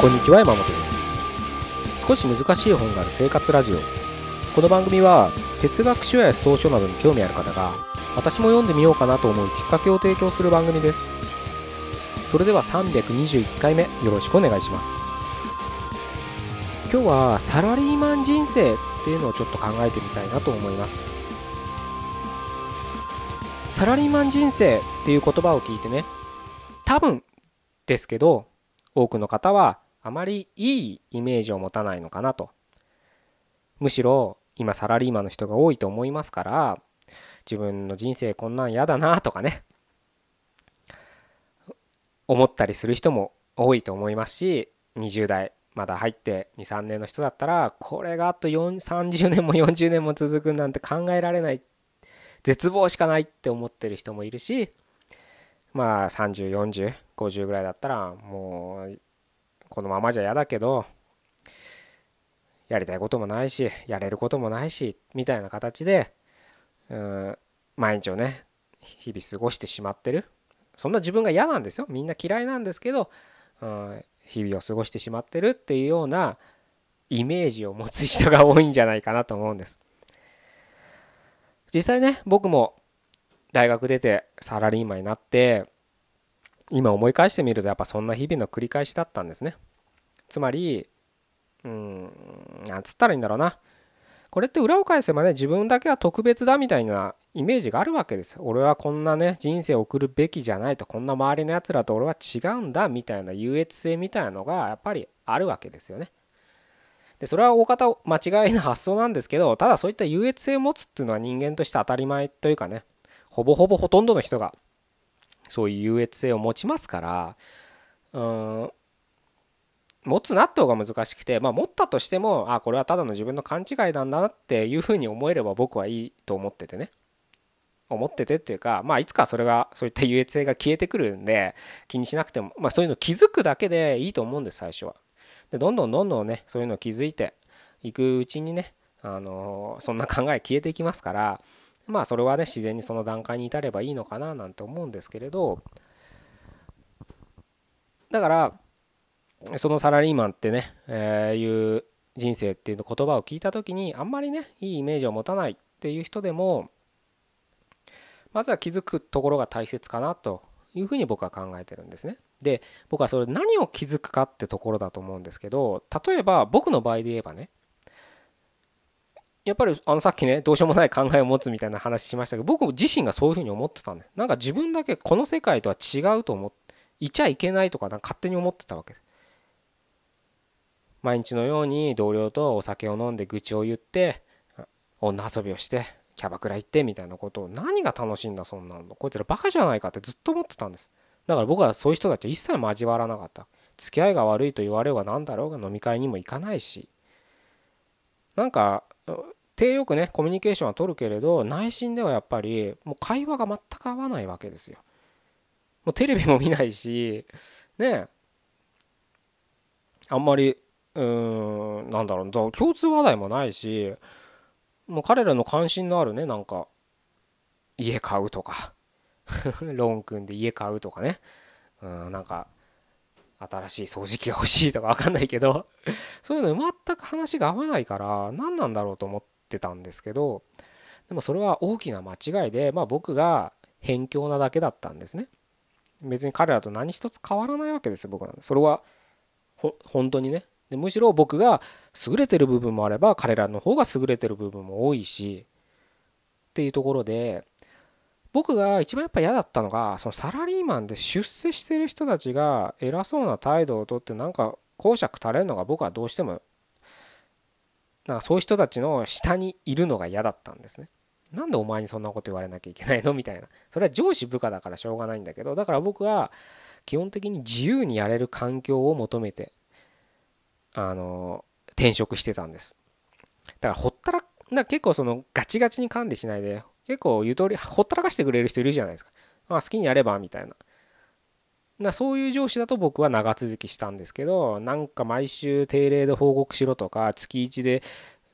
こんにちは山本です。少し難しい本がある生活ラジオ。この番組は哲学書や思想書などに興味ある方が私も読んでみようかなと思うきっかけを提供する番組です。それでは321回目よろしくお願いします。今日はサラリーマン人生っていうのをちょっと考えてみたいなと思います。サラリーマン人生っていう言葉を聞いてね多分ですけど多くの方はあまりいいイメージを持たないのかなと。むしろ今サラリーマンの人が多いと思いますから自分の人生こんなん嫌だなとかね思ったりする人も多いと思いますし20代まだ入って23年の人だったらこれがあと30年も40年も続くなんて考えられない絶望しかないって思ってる人もいるしまあ304050ぐらいだったらもうこのままじゃ嫌だけどやりたいこともないしやれることもないしみたいな形でうん毎日をね日々過ごしてしまってる。そんな自分が嫌なんですよ。みんな嫌いなんですけど、うん、日々を過ごしてしまってるっていうようなイメージを持つ人が多いんじゃないかなと思うんです。実際ね僕も大学出てサラリーマンになって今思い返してみるとやっぱそんな日々の繰り返しだったんですね。つまりうんなんつったらいいんだろうな。これって裏を返せばね自分だけは特別だみたいなイメージがあるわけです。俺はこんなね人生を送るべきじゃないとこんな周りのやつらと俺は違うんだみたいな優越性みたいなのがやっぱりあるわけですよね。でそれは大方間違いな発想なんですけどただそういった優越性を持つっていうのは人間として当たり前というかねほぼほぼほとんどの人がそういう優越性を持ちますからうん持つなって方が難しくて、まあ、持ったとしてもあこれはただの自分の勘違いなんだなっていうふうに思えれば僕はいいと思っててね思っててっていうかまあいつかそれがそういった優越性が消えてくるんで気にしなくてもまあそういうの気づくだけでいいと思うんです最初は。でどんどんどんどんねそういうのを気づいていくうちにねあのそんな考え消えていきますからまあそれはね自然にその段階に至ればいいのかななんて思うんですけれどだからそのサラリーマンってね、え、いう人生っていう言葉を聞いた時にあんまりねいいイメージを持たないっていう人でもまずは気づくところが大切かなというふうに僕は考えてるんですね。で僕はそれ何を気づくかってところだと思うんですけど例えば僕の場合で言えばねやっぱりあのさっきねどうしようもない考えを持つみたいな話しましたけど僕自身がそういうふうに思ってたんでなんか自分だけこの世界とは違うと思っていちゃいけないとか勝手に思ってたわけ。です毎日のように同僚とお酒を飲んで愚痴を言って女遊びをしてキャバクラ行ってみたいなことを何が楽しいんだそんなの。こいつらバカじゃないかってずっと思ってたんです。だから僕はそういう人たちは一切交わらなかった。付き合いが悪いと言われようが何だろうが飲み会にも行かないし。なんか手よくねコミュニケーションは取るけれど内心ではやっぱりもう会話が全く合わないわけですよ。もうテレビも見ないしね。あんまりうんなんだろう共通話題もないしもう彼らの関心のあるねなんか家買うとか。ローン組んで家買うとかね。うんなんか新しい掃除機が欲しいとか分かんないけど そういうの全く話が合わないから何なんだろうと思ってたんですけどでもそれは大きな間違いでまあ僕が偏境なだけだったんですね。別に彼らと何一つ変わらないわけですよ僕なんでそれは本当にね。でむしろ僕が優れてる部分もあれば彼らの方が優れてる部分も多いしっていうところで僕が一番やっぱ嫌だったのがそのサラリーマンで出世してる人たちが偉そうな態度をとってなんか講釈垂れるのが僕はどうしてもなんかそういう人たちの下にいるのが嫌だったんですね。なんでお前にそんなこと言われなきゃいけないの？みたいな。それは上司部下だからしょうがないんだけどだから僕は基本的に自由にやれる環境を求めてあの転職してたんですだからほったら結構そのガチガチに管理しないで結構ゆとりほったらかしてくれる人いるじゃないですか、まあ、好きにやればみたいな。なそういう上司だと僕は長続きしたんですけどなんか毎週定例で報告しろとか月1で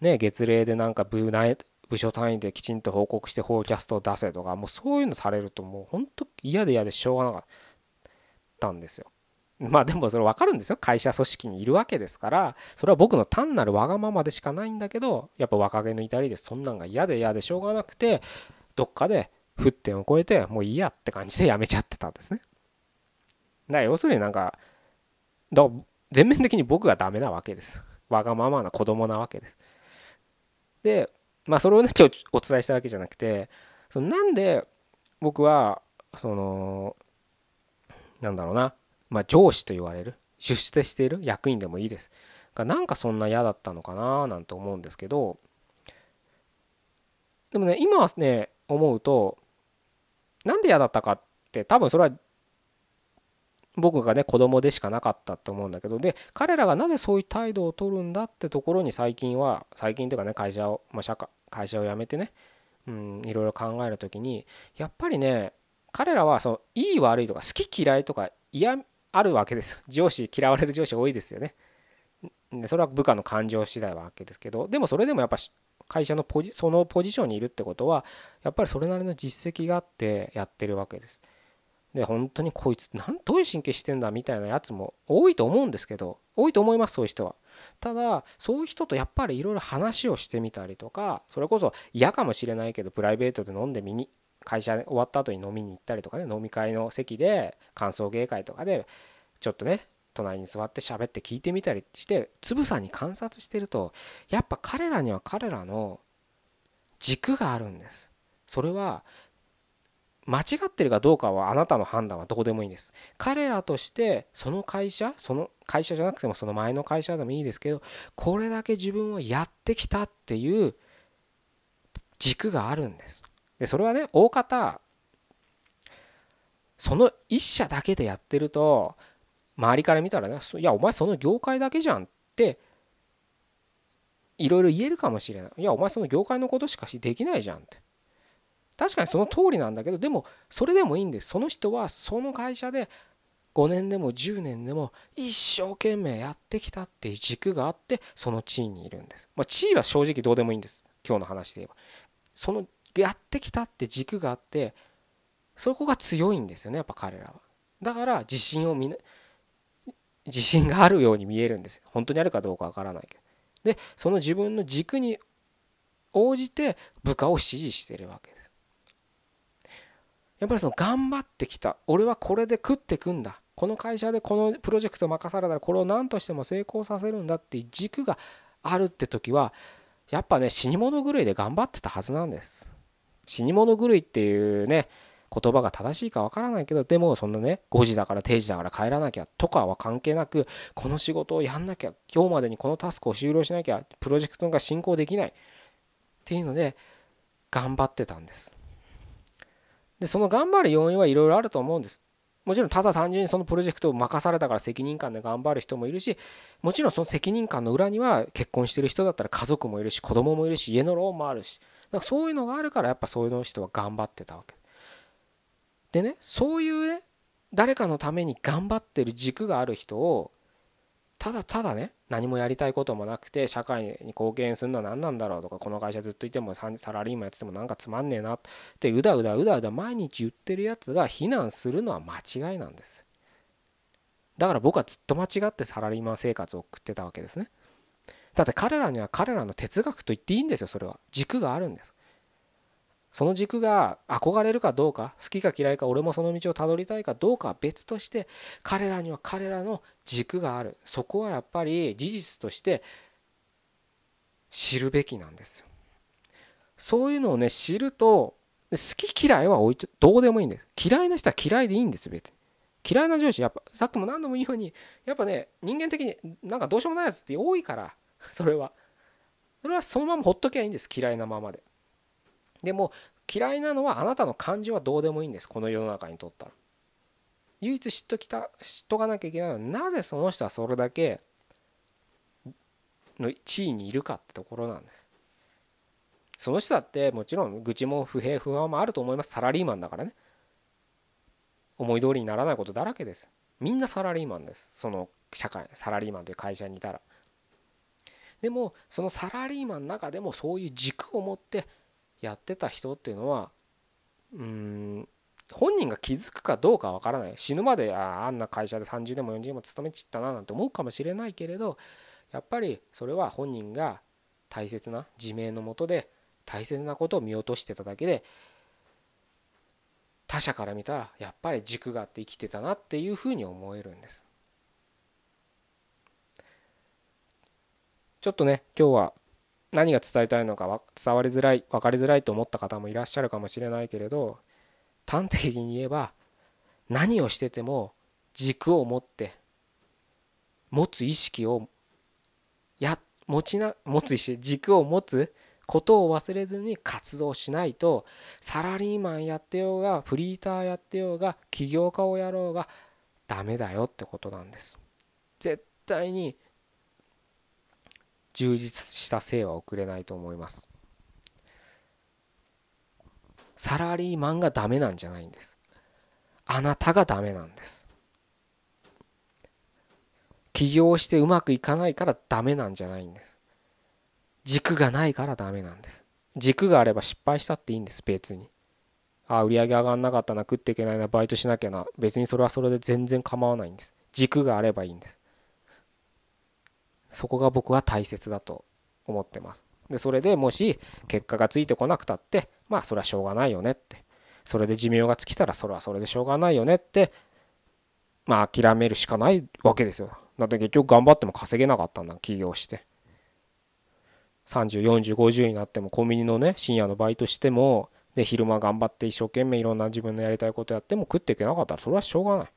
ね月例でなんか部内部署単位できちんと報告してフォーキャストを出せとかもうそういうのされるともうほんと嫌で嫌でしょうがなかったんですよ。まあでもそれ分かるんですよ会社組織にいるわけですからそれは僕の単なるわがままでしかないんだけどやっぱ若気の至りでそんなんが嫌で嫌でしょうがなくてどっかで沸点を超えてもういいやって感じでやめちゃってたんですね。だから要するになんかだ全面的に僕がダメなわけです。わがままな子供なわけです。でまあそれをね今日お伝えしたわけじゃなくてそのなんで僕はそのなんだろうなまあ上司と言われる出世している役員でもいいです。がなんかそんな嫌だったのかななんて思うんですけどでもね今はね思うとなんで嫌だったかって多分それは僕がね子供でしかなかったと思うんだけどで彼らがなぜそういう態度を取るんだってところに最近は最近というかね会社を、まあ、社会会社を辞めてね、うん、いろいろ考える時にやっぱりね彼らはそのいい悪いとか好き嫌いとか嫌あるわけです上司嫌われる上司多いですよね。それは部下の感情次第はわけですけどでもそれでもやっぱ会社のポジそのポジションにいるってことはやっぱりそれなりの実績があってやってるわけです。で本当にこいつなんどういう神経してんだみたいなやつも多いと思うんですけど多いと思いますそういう人は。ただそういう人とやっぱりいろいろ話をしてみたりとかそれこそ嫌かもしれないけどプライベートで飲んでみに会社終わった後に飲みに行ったりとかね飲み会の席で歓送迎会とかでちょっとね隣に座って喋って聞いてみたりしてつぶさに観察してるとやっぱ彼らには彼らの軸があるんですそれは間違ってるかどうかはあなたの判断はどうでもいいんです。彼らとしてその会社その会社じゃなくてもその前の会社でもいいですけどこれだけ自分はやってきたっていう軸があるんです。でそれはね大方その一社だけでやってると周りから見たらねいやお前その業界だけじゃんっていろいろ言えるかもしれないいやお前その業界のことしかできないじゃんって。確かにその通りなんだけどでもそれでもいいんです。その人はその会社で5年でも10年でも一生懸命やってきたっていう軸があってその地位にいるんです、まあ、地位は正直どうでもいいんです。今日の話で言えば。そのやってきたって軸があってそこが強いんですよねやっぱ彼らは。だから自信をみ自信があるように見えるんです本当にあるかどうかわからないけど。でその自分の軸に応じて部下を支持してるわけです。やっぱりその頑張ってきた。俺はこれで食ってくんだ。この会社でこのプロジェクト任されたらこれを何としても成功させるんだっていう軸があるって時はやっぱね死に物狂いで頑張ってたはずなんです。死に物狂いっていうね言葉が正しいかわからないけどでもそんなね5時だから定時だから帰らなきゃとかは関係なくこの仕事をやんなきゃ今日までにこのタスクを終了しなきゃプロジェクトが進行できないっていうので頑張ってたんです。でその頑張る要因はいろいろあると思うんです。もちろんただ単純にそのプロジェクトを任されたから責任感で頑張る人もいるしもちろんその責任感の裏には結婚してる人だったら家族もいるし子供もいるし家のローンもあるしだからそういうのがあるからやっぱそういうの人は頑張ってたわけ。でねそういうね誰かのために頑張ってる軸がある人をただただね何もやりたいこともなくて社会に貢献するのは何なんだろうとかこの会社ずっといてもサラリーマンやっててもなんかつまんねえなってうだうだうだうだ毎日言ってるやつが非難するのは間違いなんですだから僕はずっと間違ってサラリーマン生活を送ってたわけですねだって彼らには彼らの哲学と言っていいんですよそれは。軸があるんです。その軸が憧れるかどうか好きか嫌いか俺もその道をたどりたいかどうかは別として彼らには彼らの軸がある。そこはやっぱり事実として知るべきなんですよ。そういうのをね知ると好き嫌いは置いてどうでもいいんです。嫌いな人は嫌いでいいんです別に。嫌いな上司やっぱさっきも何度も言うようにやっぱね人間的になんかどうしようもないやつって多いから それは。それはそのままほっときゃいいんです。嫌いなままで。でも嫌いなのはあなたの感情はどうでもいいんです。この世の中にとったら。唯一知っときた知っとかなきゃいけないのはなぜその人はそれだけの地位にいるかってところなんです。その人だってもちろん愚痴も不平不安もあると思います。サラリーマンだからね。思い通りにならないことだらけです。みんなサラリーマンです。その社会サラリーマンという会社にいたら。でもそのサラリーマンの中でもそういう軸を持ってやってた人っていうのはうん本人が気づくかどうかわからない死ぬまでああんな会社で30年も40年も勤めちったななんて思うかもしれないけれどやっぱりそれは本人が大切な自明のもとで大切なことを見落としてただけで他者から見たらやっぱり軸があって生きてたなっていうふうに思えるんです。ちょっとね今日は何が伝えたいのか伝わりづらい分かりづらいと思った方もいらっしゃるかもしれないけれど端的に言えば何をしてても軸を持って持つ意識をや持ちな持つ意識軸を持つことを忘れずに活動しないとサラリーマンやってようがフリーターやってようが起業家をやろうがダメだよってことなんです。絶対に充実した生は送れないと思います。サラリーマンがダメなんじゃないんです。あなたがダメなんです。起業してうまくいかないからダメなんじゃないんです。軸がないからダメなんです。軸があれば失敗したっていいんです別に。あ売り上げ上がんなかったな食っていけないなバイトしなきゃな別にそれはそれで全然構わないんです。軸があればいいんです。そこが僕は大切だと思ってます。でそれでもし結果がついてこなくたってまあそれはしょうがないよねって。それで寿命が尽きたらそれはそれでしょうがないよねってまあ諦めるしかないわけですよ。だって結局頑張っても稼げなかったんだ起業して。304050になってもコンビニのね深夜のバイトしてもで昼間頑張って一生懸命いろんな自分のやりたいことやっても食っていけなかったらそれはしょうがない。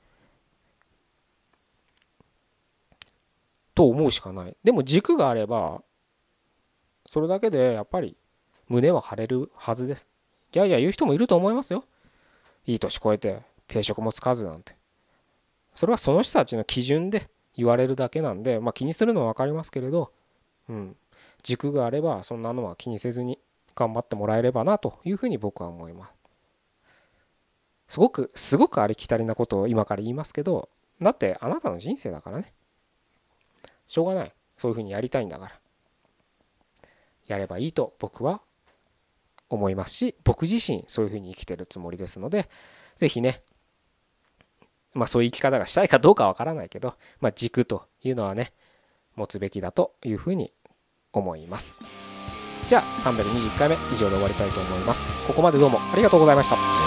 と思うしかない。でも軸があればそれだけでやっぱり胸は張れるはずです。いやいや言う人もいると思いますよ。いい年越えて定職もつかずなんて。それはその人たちの基準で言われるだけなんで、まあ気にするのは分かりますけれど、うん。軸があればそんなのは気にせずに頑張ってもらえればなというふうに僕は思います。すごくすごくありきたりなことを今から言いますけどだってあなたの人生だからねしょうがないそういうふうにやりたいんだからやればいいと僕は思いますし僕自身そういうふうに生きてるつもりですので是非ねまあそういう生き方がしたいかどうかわからないけど、まあ、軸というのはね持つべきだというふうに思います。じゃあ321回目以上で終わりたいと思います。ここまでどうもありがとうございました。